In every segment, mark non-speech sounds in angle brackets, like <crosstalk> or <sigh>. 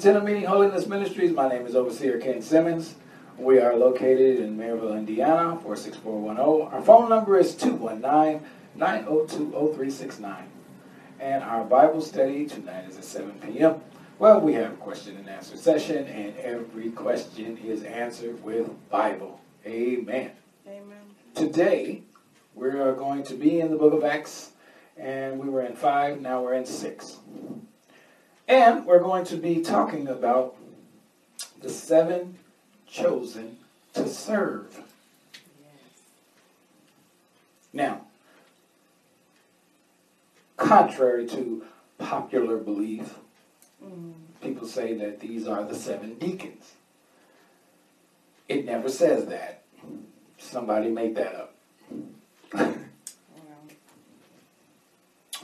To Meeting Holiness Ministries. My name is Overseer Ken Simmons. We are located in Merrillville, Indiana, 46410. Our phone number is 219-902-0369. And our Bible study tonight is at 7 p.m. Well, we have a question and answer session, and every question is answered with Bible. Amen. Amen. Today, we are going to be in the book of Acts, and we were in 5, now we're in 6. And we're going to be talking about the seven chosen to serve. Yes. Now, contrary to popular belief, Mm. people say that these are the seven deacons. It never says that. Somebody made that up. <laughs>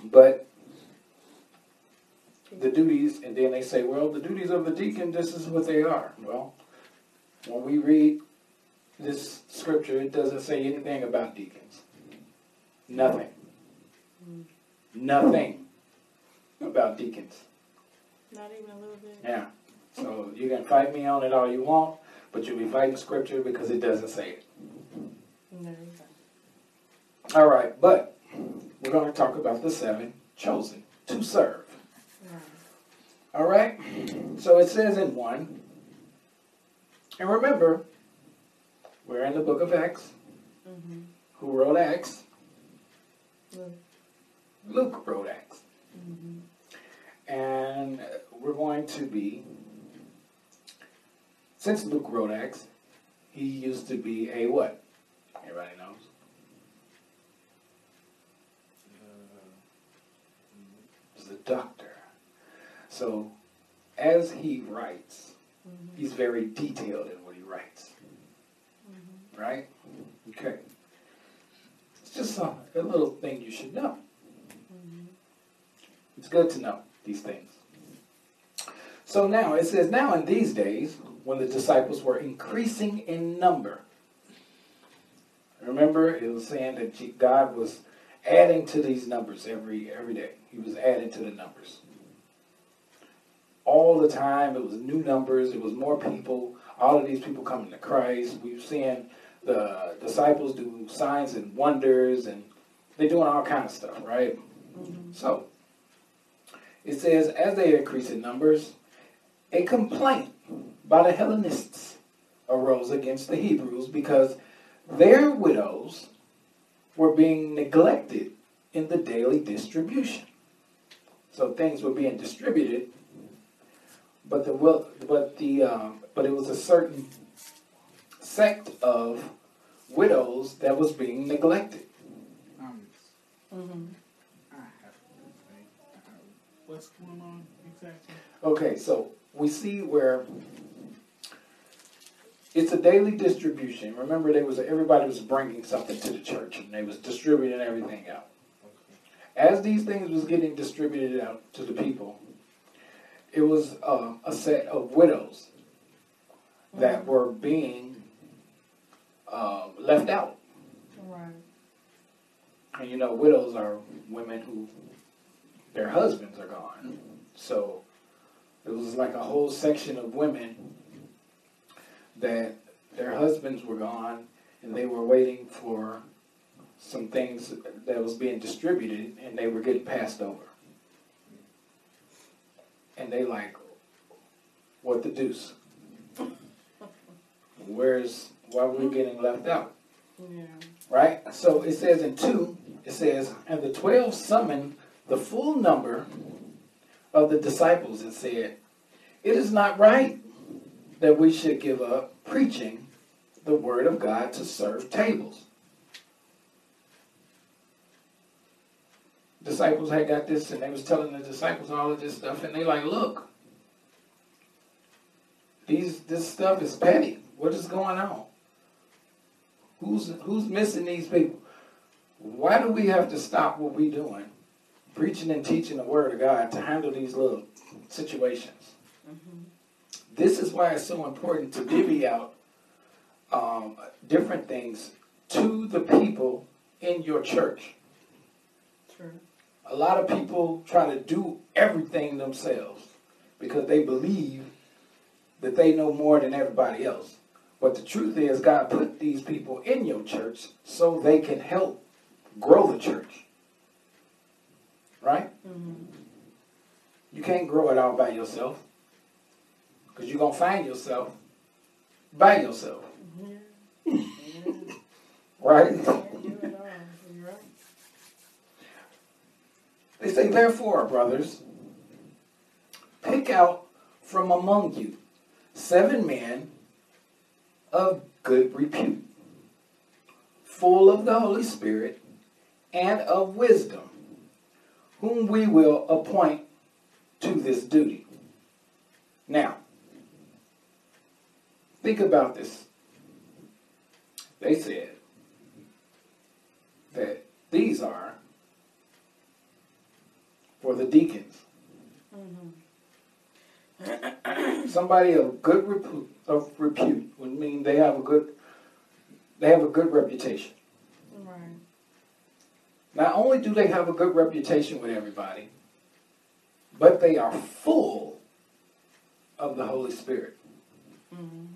But the duties, and then they say, well, the duties of the deacon, this is what they are. Well, when we read this scripture, it doesn't say anything about deacons. Nothing. Nothing about deacons. Not even a little bit. Yeah. So you can fight me on it all you want, but you'll be fighting scripture because it doesn't say it. No. All right, but we're going to talk about the seven chosen to serve. All right? So it says in 1. And remember, we're in the book of Acts. Mm-hmm. Who wrote Acts? Look. Luke wrote Acts. Mm-hmm. And we're going to be, since Luke wrote Acts, he used to be a what? Everybody knows. He's a doctor. So as he writes, Mm-hmm. he's very detailed in what he writes. Mm-hmm. Right? Okay. It's just a, a little thing you should know. Mm-hmm. It's good to know these things. So now it says, now in these days, when the disciples were increasing in number, remember it was saying that God was adding to these numbers every every day. He was adding to the numbers. All the time, it was new numbers. It was more people. All of these people coming to Christ. We were seeing the disciples do signs and wonders, and they're doing all kind of stuff, right? Mm-hmm. So, it says, as they increase in numbers, a complaint by the Hellenists arose against the Hebrews because their widows were being neglected in the daily distribution. So things were being distributed, but the will, but the um, but it was a certain sect of widows that was being neglected. Um, Mm-hmm. I have to what's going on exactly? Okay, so we see where it's a daily distribution. Remember, they was everybody was bringing something to the church, and they was distributing everything out. As these things was getting distributed out to the people, it was uh, a set of widows that were being uh, left out. Right. And you know, widows are women who their husbands are gone. So it was like a whole section of women that their husbands were gone and they were waiting for some things that was being distributed and they were getting passed over. And they like, what the deuce? Where's why are we getting left out? Yeah. Right? So it says in 2, it says, And the twelve summoned the full number of the disciples and said, It is not right that we should give up preaching the word of God to serve tables. Disciples had got this and they was telling the disciples all of this stuff and they like, look, these this stuff is petty. What is going on? Who's who's missing these people? Why do we have to stop what we're doing, preaching and teaching the word of God to handle these little situations? Mm-hmm. This is why it's so important to divvy out um, different things to the people in your church. True. A lot of people try to do everything themselves. because they believe that they know more than everybody else. But the truth is, God put these people in your church so they can help grow the church. Right? Mm-hmm. You can't grow it all by yourself. Because you're going to find yourself by yourself. Yeah. <laughs> Right? <laughs> Can't do it all. You're right. They say, therefore, brothers, pick out from among you seven men of good repute, full of the Holy Spirit and of wisdom, whom we will appoint to this duty. Now, think about this. They said that these are for the deacons. Mm-hmm. Somebody of good repute, of repute would mean they have a good they have a good reputation. Right. Not only do they have a good reputation with everybody, but they are full of the Holy Spirit. Mm-hmm.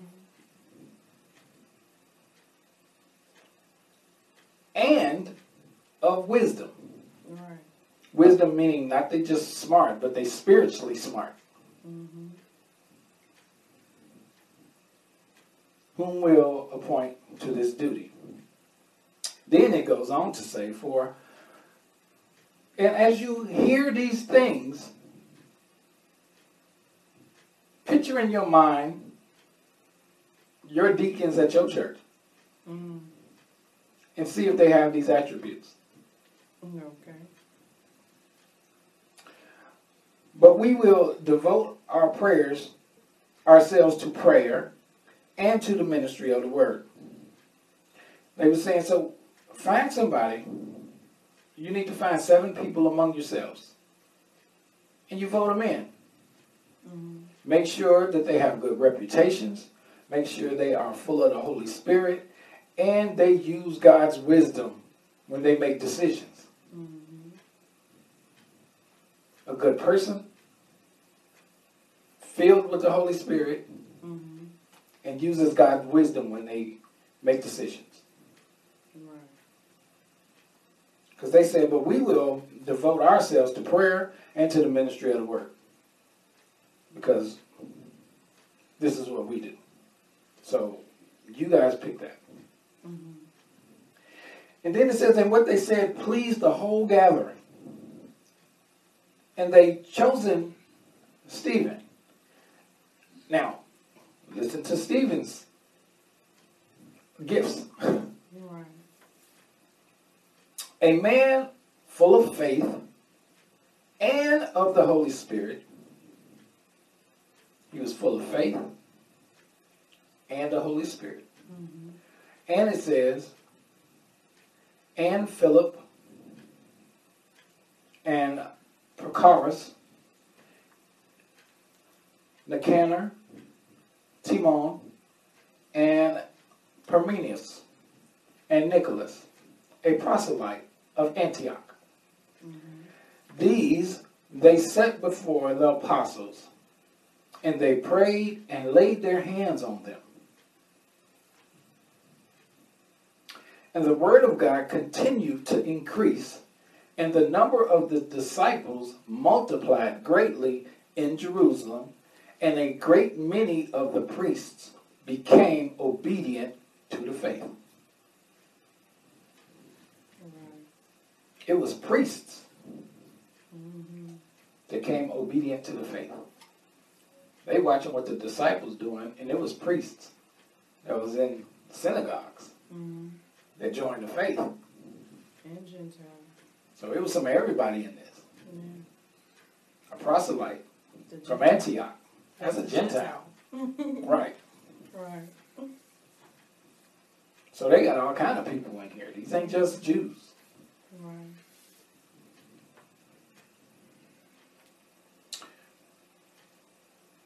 And of wisdom. Wisdom meaning not they just smart, but they spiritually smart. Mm-hmm. whom will appoint to this duty. Then it goes on to say, For, and as you hear these things, picture in your mind your deacons at your church Mm-hmm. and see if they have these attributes. Okay. But we will devote our prayers, ourselves to prayer and to the ministry of the word. They were saying, so find somebody. You need to find seven people among yourselves. And you vote them in. Mm-hmm. Make sure that they have good reputations. Make sure they are full of the Holy Spirit. And they use God's wisdom when they make decisions. Mm-hmm. A good person, filled with the Holy Spirit, Mm-hmm. and uses God's wisdom when they make decisions. Right. Because they said, but we will devote ourselves to prayer and to the ministry of the word. Because this is what we do. So you guys pick that. Mm-hmm. And then it says, and what they said pleased the whole gathering. And they chosen Stephen. Now, listen to Stephen's gifts. Right. a man full of faith and of the Holy Spirit. He was full of faith and the Holy Spirit. Mm-hmm. And it says, and Philip and Prochorus, Nicanor, Timon, and Parmenius, and Nicholas, a proselyte of Antioch. Mm-hmm. These they set before the apostles, and they prayed and laid their hands on them. And the word of God continued to increase, and the number of the disciples multiplied greatly in Jerusalem, and a great many of the priests became obedient to the faith. It was priests that came obedient to the faith. They watching what the disciples doing, and it was priests that was in synagogues Mm-hmm. that joined the faith. And Gentile. So it was some everybody in this. Yeah. A proselyte from Gentile. That's a Gentile. <laughs> Right. Right. So they got all kind of people in here. These ain't just Jews. Right.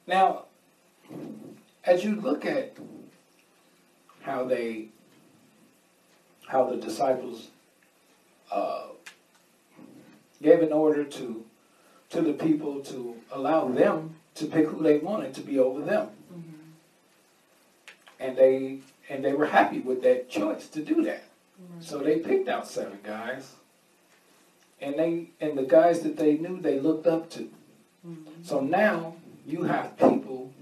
Now, as you look at how they, how the disciples uh, gave an order to to the people to allow them to pick who they wanted to be over them. Mhm. And they and they were happy with that choice to do that. Right. So they picked out seven guys. And they and the guys that they knew they looked up to. Mhm. So now you have people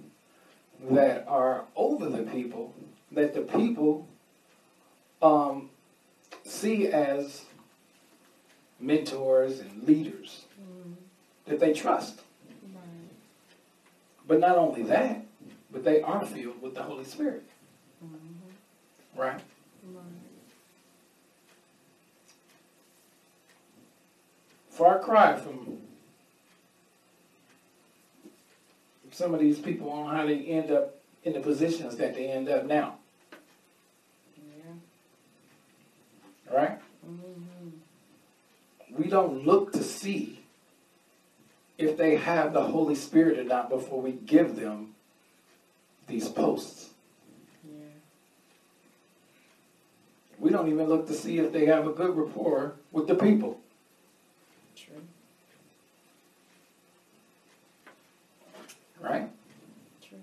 that are over the people that the people um, see as mentors and leaders Mhm. that they trust. But not only that, but they are filled with the Holy Spirit. Mhm. Right? Right. Far cry from some of these people on how they end up in the positions that they end up now. Yeah. Right? Mhm. We don't look to see if they have the Holy Spirit or not before we give them these posts. Yeah. We don't even look to see if they have a good rapport with the people. True. Right? True.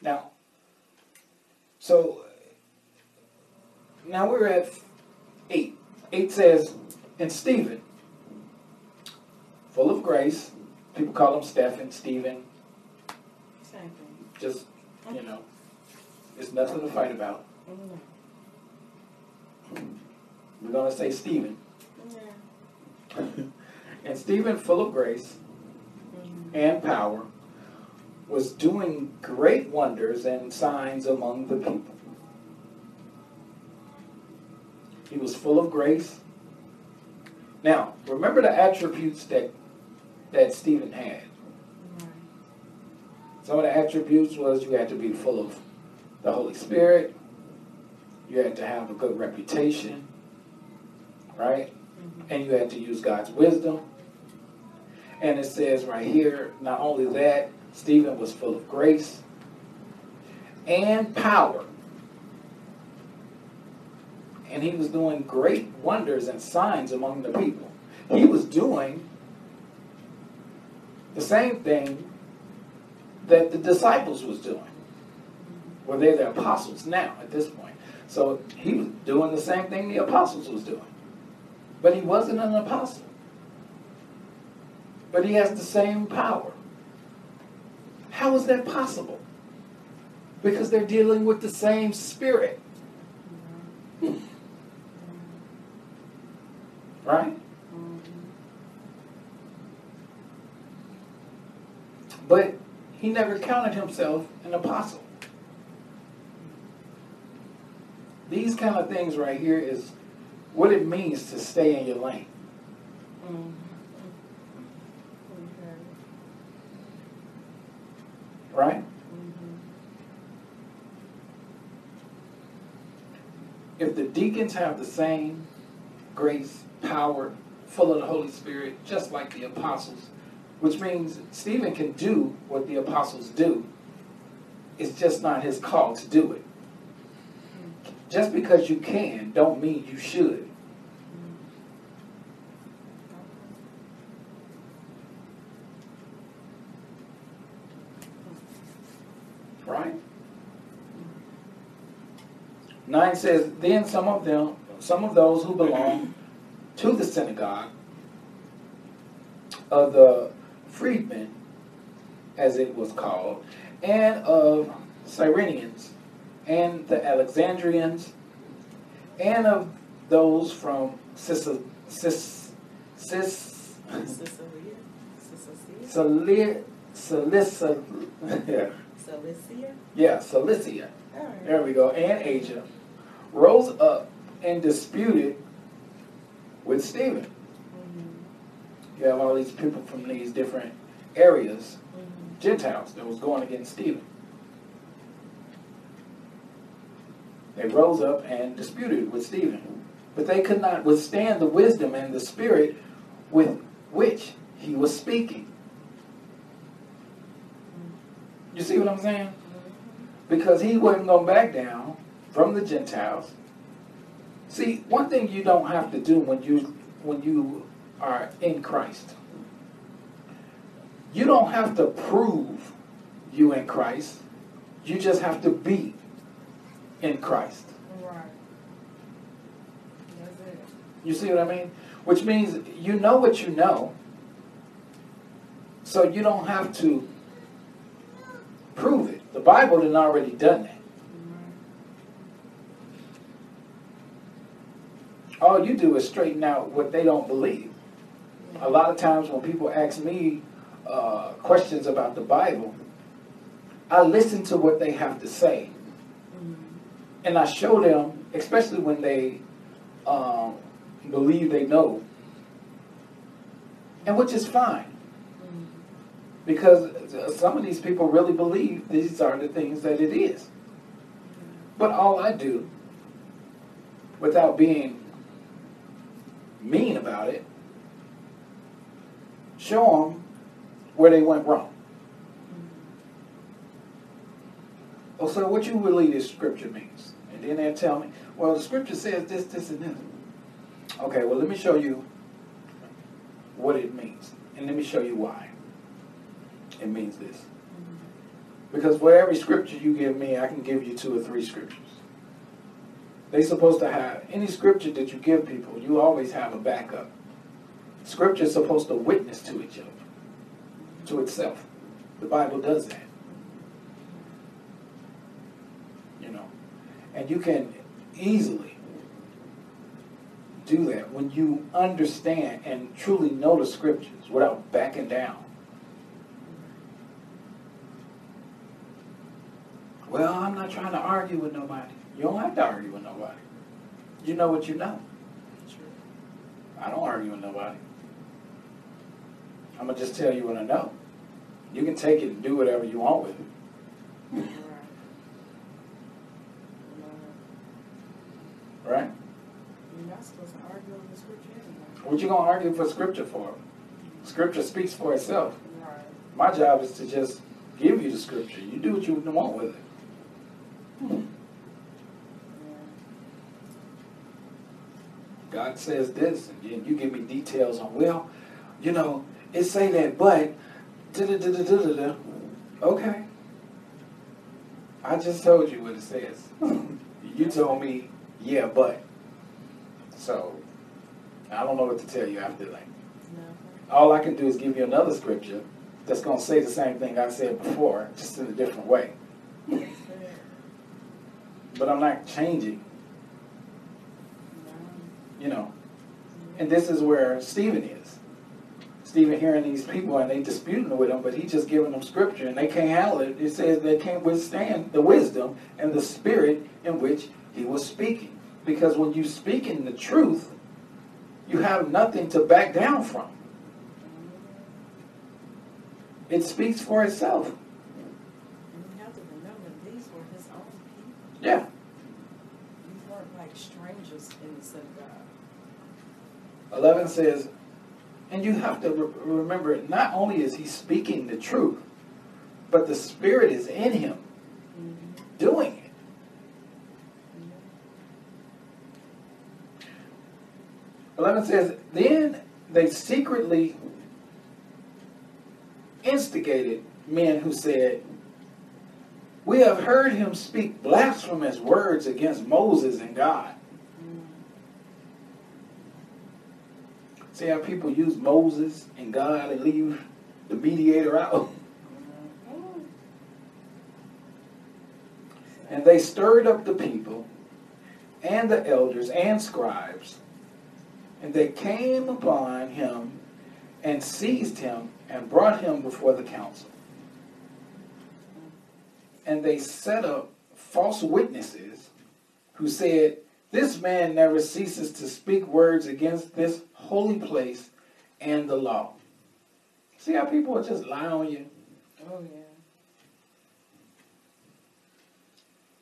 Now, so now we're at eight. Eight says, and Stephen, full of grace, people call him Stephen, Stephen, Same thing. just, you know, it's nothing to fight about. Mhm. We're going to say Stephen. Yeah. And Stephen, full of grace Mhm. and power, was doing great wonders and signs among the people. He was full of grace. Now, remember the attributes that that Stephen had. Some of the attributes was you had to be full of the Holy Spirit. You had to have a good reputation, right? Mhm. And you had to use God's wisdom. And it says right here, not only that, Stephen was full of grace and power. And he was doing great wonders and signs among the people. He was doing the same thing that the disciples was doing. Well, they're the apostles now at this point. So he was doing the same thing the apostles was doing. But he wasn't an apostle. But he has the same power. How is that possible? Because they're dealing with the same spirit, right? Mhm. But he never counted himself an apostle. These kind of things right here is what it means to stay in your lane. Right? If the deacons have the same grace, power, full of the Holy Spirit, just like the apostles, which means Stephen can do what the apostles do. It's just not his call to do it. Just because you can, don't mean you should. Right? Nine says, Then some of them, some of those who belong to the synagogue of the freedmen, as it was called, and of Cyrenians, and the Alexandrians, and of those from Cis, Cis, Cis? Cilicia, Cilicia, yeah, Cilicia? yeah, Cilicia. Right. There we go. And Asia rose up and disputed with Stephen. You have all these people from these different areas, Mhm. Gentiles, that was going against Stephen. They rose up and disputed with Stephen, but they could not withstand the wisdom and the spirit with which he was speaking. You see what I'm saying? because he wasn't going back down from the Gentiles. See, one thing you don't have to do when you when you are in Christ. You don't have to prove you in Christ. You just have to be in Christ. Right. That's it. You see what I mean? Which means you know what you know. So you don't have to prove it. The Bible had already done that. All you do is straighten out what they don't believe. A lot of times when people ask me uh, questions about the Bible, I listen to what they have to say. And I show them, especially when they um, believe they know, and which is fine. Because some of these people really believe these are the things that it is. But all I do, without being mean about it, show them where they went wrong. Oh, so what you believe this scripture means? And then they'll tell me, well, the scripture says this, this, and this. Okay, well, let me show you what it means. And let me show you why it means this. Because for every scripture you give me, I can give you two or three scriptures. They're supposed to have any scripture that you give people, you always have a backup. Scripture is supposed to witness to each other, to itself. The Bible does that. You know. And you can easily do that when you understand and truly know the scriptures without backing down. Well, I'm not trying to argue with nobody. You don't have to argue with nobody. You know what you know. I don't argue with nobody. I'm gonna just tell you what I know. You can take it and do whatever you want with it. Right? You're not supposed to argue over scripture anyway. What you gonna argue for scripture for? Scripture speaks for itself. Right. My job is to just give you the scripture. You do what you want with it. Hmm. God says this, and you give me details on, well, you know, it saying that, but, okay. I just told you what it says. Hmm. you told me, yeah, but. So, I don't know what to tell you after that. No. All I can do is give you another scripture that's going to say the same thing I said before, just in a different way. But I'm not changing, No. you know. And this is where Stephen is. Stephen hearing these people and they disputing with him, but he just giving them scripture and they can't handle it. It says they can't withstand the wisdom and the spirit in which he was speaking. Because when you speak in the truth, you have nothing to back down from. It speaks for itself. And you have to remember, these were his own people. Yeah. These weren't like strangers in the synagogue. 11 says, and you have to re- remember, not only is he speaking the truth, but the Spirit is in him mm-hmm. doing it. Eleven says, then they secretly instigated men who said, We have heard him speak blasphemous words against Moses and God. See how people use Moses and God and leave the mediator out? Mm-hmm. And they stirred up the people and the elders and scribes, and they came upon him and seized him and brought him before the council. And they set up false witnesses who said, This man never ceases to speak words against this holy place and the law. See how people will just lie on you? Oh, yeah.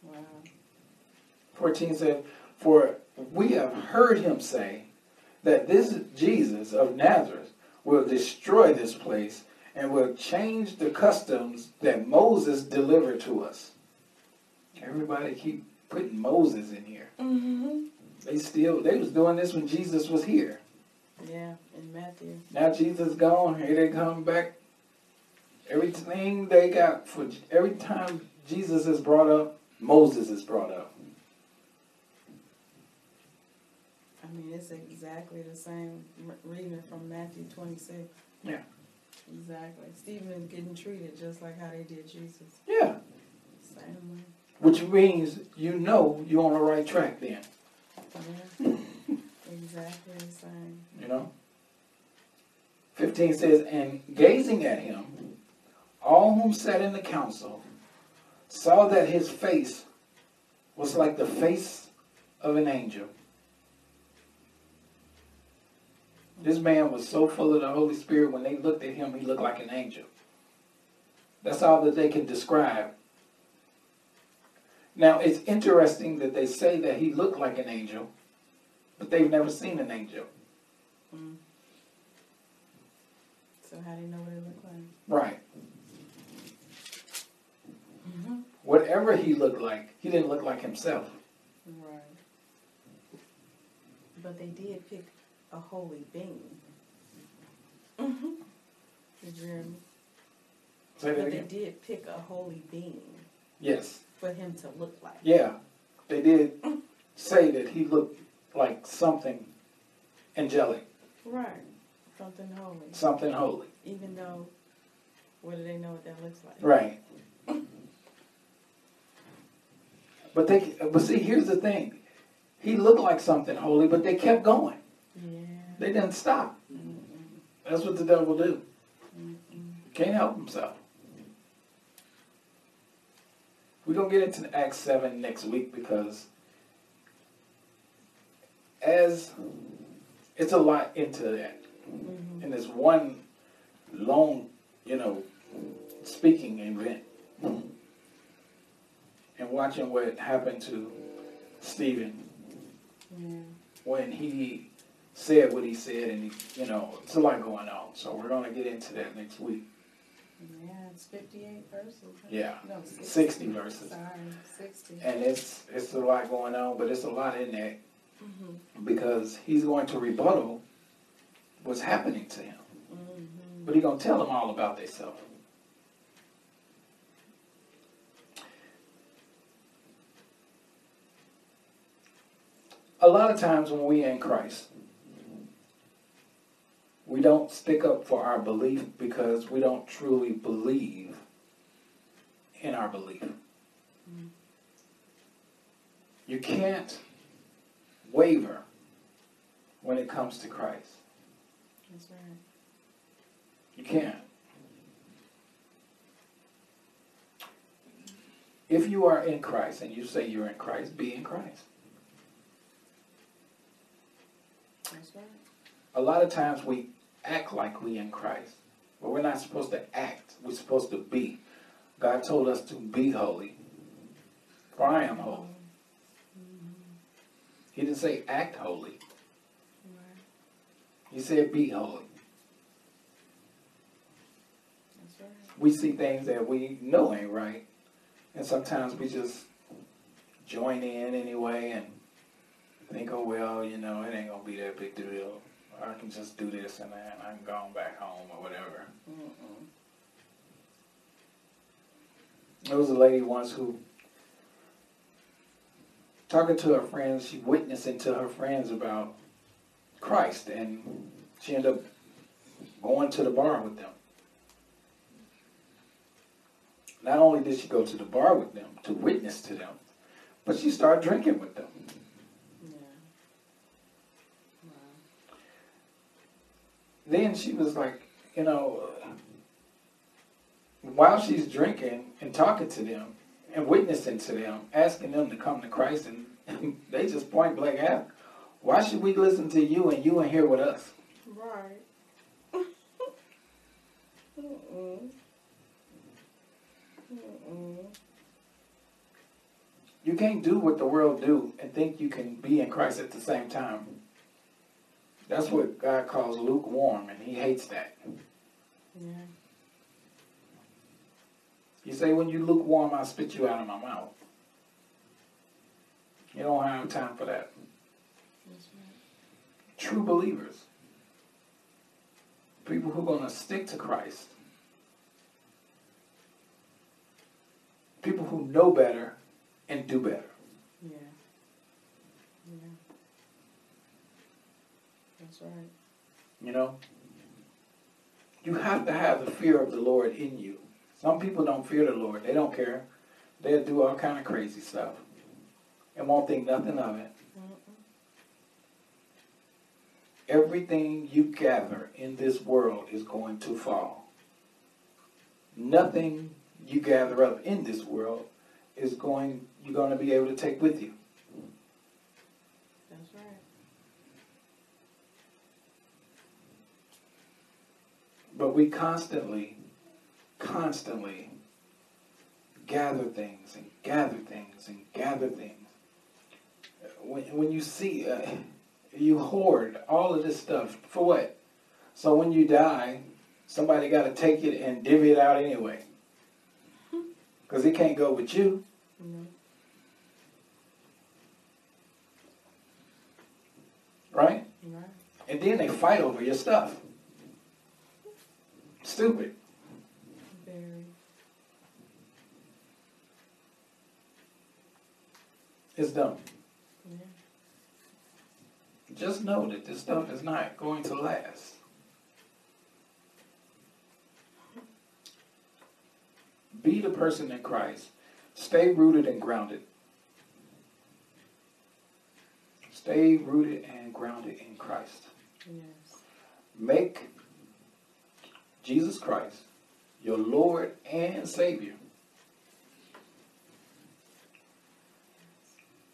Wow. 14 said, For we have heard him say that this Jesus of Nazareth will destroy this place and will change the customs that Moses delivered to us. Everybody keep putting Moses in here. Mm-hmm. They still they was doing this when Jesus was here. Yeah, in Matthew. Now Jesus gone. Here they come back. Everything they got for every time Jesus is brought up, Moses is brought up. I mean, it's exactly the same reading from Matthew 26. Yeah. Exactly. Stephen is getting treated just like how they did Jesus. Yeah. Same way. Which means you know you're on the right track then. Yeah. <laughs> exactly the same. You know? 15 says, And gazing at him, all whom sat in the council saw that his face was like the face of an angel. This man was so full of the Holy Spirit, when they looked at him, he looked like an angel. That's all that they can describe. Now, it's interesting that they say that he looked like an angel, but they've never seen an angel. Mm. So how do you know what it looked like? Right. Mm-hmm. Whatever he looked like, he didn't look like himself. Right. But they did pick a holy being. Mm-hmm. Did you hear me? Say that But they did pick a holy being Yes. for him to look like. Yeah. They did <laughs> say that he looked like something angelic, Right. Something holy. something holy. Even though, what do they know what that looks like? Right. But they but see here's the thing. He looked like something holy, but they kept going. Yeah. They didn't stop. Mm-mm. That's what the devil do. Mm-mm. Can't help himself. We're gonna get into Acts seven next week because as it's a lot into that. Mhm. And it's one long, you know, speaking event. And watching what happened to Stephen Yeah. when he said what he said and he, you know, it's a lot going on. So we're gonna get into that next week. Yeah, it's 58 verses. Yeah. No, 60. 60 verses. Sorry, 60. And it's it's a lot going on, but it's a lot in there Mm-hmm. because he's going to rebuttal what's happening to him. Mm-hmm. But he's gonna tell them all about themselves. A lot of times when we in Christ, we don't stick up for our belief because we don't truly believe in our belief. Mm. You can't waver when it comes to Christ. That's right. You can't. If you are in Christ and you say you're in Christ, be in Christ. That's right. A lot of times we act like we in Christ, but we're not supposed to act. We're supposed to be. God told us to be holy, for I am holy. He didn't say act holy. He said be holy. Right. We see things that we know ain't right, and sometimes we just join in anyway and think, oh well, you know, it ain't gonna be that big deal. I can just do this and that, and I can go on back home or whatever. Mm-mm. There was a lady once who, talking to her friends, she witnessing to her friends about Christ, and she ended up going to the bar with them. Not only did she go to the bar with them to witness to them, but she started drinking with them. Yeah. Wow. Then she was like, you know, while she's drinking and talking to them and witnessing to them, asking them to come to Christ, and they just point blank ask, why should we listen to you and you ain't here with us? Right. <laughs> Mm-mm. Mm-mm. You can't do what the world do and think you can be in Christ at the same time. That's what God calls lukewarm, and He hates that. Yeah. He say, when you lukewarm, I'll spit you out of my mouth. You don't have time for that. True believers people who are going to stick to Christ, people who know better and do better. Yeah. Yeah. That's right. You know? You have to have the fear of the Lord in you. Some people don't fear the Lord. They don't care. They'll do all kind of crazy stuff and won't think nothing of it. Everything you gather in this world is going to fall. Nothing you gather up in this world is going you're going to be able to take with you. That's right. But we constantly, constantly gather things and gather things and gather things. When, when you see, uh, you hoard all of this stuff for what? So when you die, somebody got to take it and divvy it out anyway. Because it can't go with you. Right. And then they fight over your stuff. Stupid. It's dumb. Yeah. Just know that this stuff is not going to last. Be the person in Christ. Stay rooted and grounded. Stay rooted and grounded in Christ. Yes. Make Jesus Christ your Lord and Savior.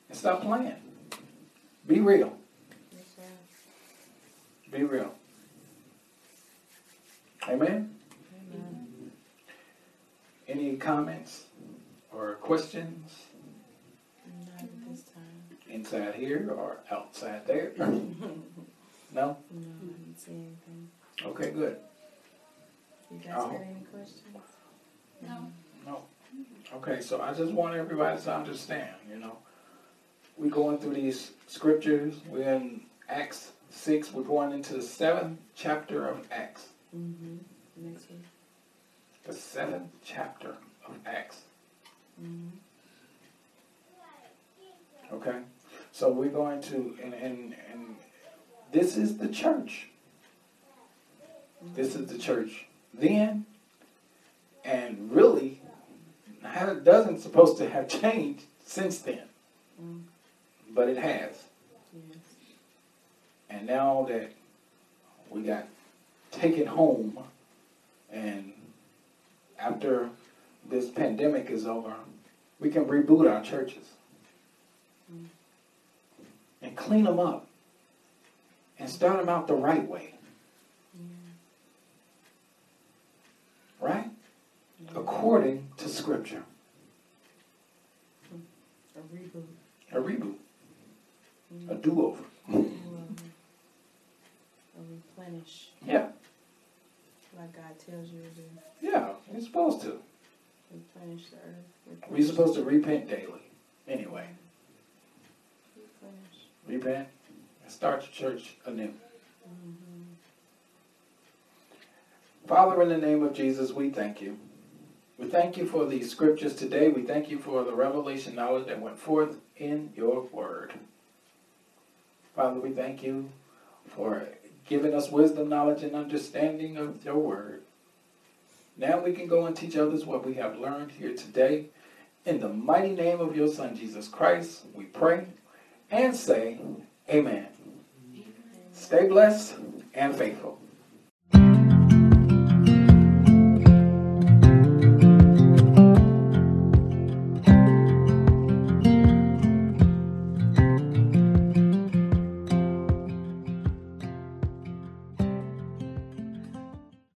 And stop playing. Be real. Be real. Amen. Amen. Any comments or questions Not at this time. inside here or outside there? <laughs> no, No? I didn't see anything. Okay, good. You guys Oh. got any questions? No. No. Okay, so I just want everybody to understand, you know. We're going through these scriptures. We're in Acts 6. We're going into the seventh chapter of Acts. Mm-hmm. Next week. The seventh chapter of Acts. Mm-hmm. Okay? So we're going to, and, and, and this is the church. This is the church then, and really, it doesn't supposed to have <laughs> changed since then, Mm. but it has. Yes. And now that we got taken home, and after this pandemic is over, we can reboot our churches Mm. and clean them up and start them out the right way, right? According to Scripture. A reboot. A reboot, Mm. a do over. A replenish, Yeah, like God tells you to do. yeah, you're supposed to. Replenish the earth. We're supposed to repent daily. Anyway, Replenish. repent and start your church anew. Mm-hmm. Father, in the name of Jesus, we thank you. We thank you for these scriptures today. We thank you for the revelation knowledge that went forth in your word. Father, we thank you for giving us wisdom, knowledge, and understanding of your word. Now we can go and teach others what we have learned here today. In the mighty name of your Son, Jesus Christ, we pray and say, Amen. Stay blessed and faithful.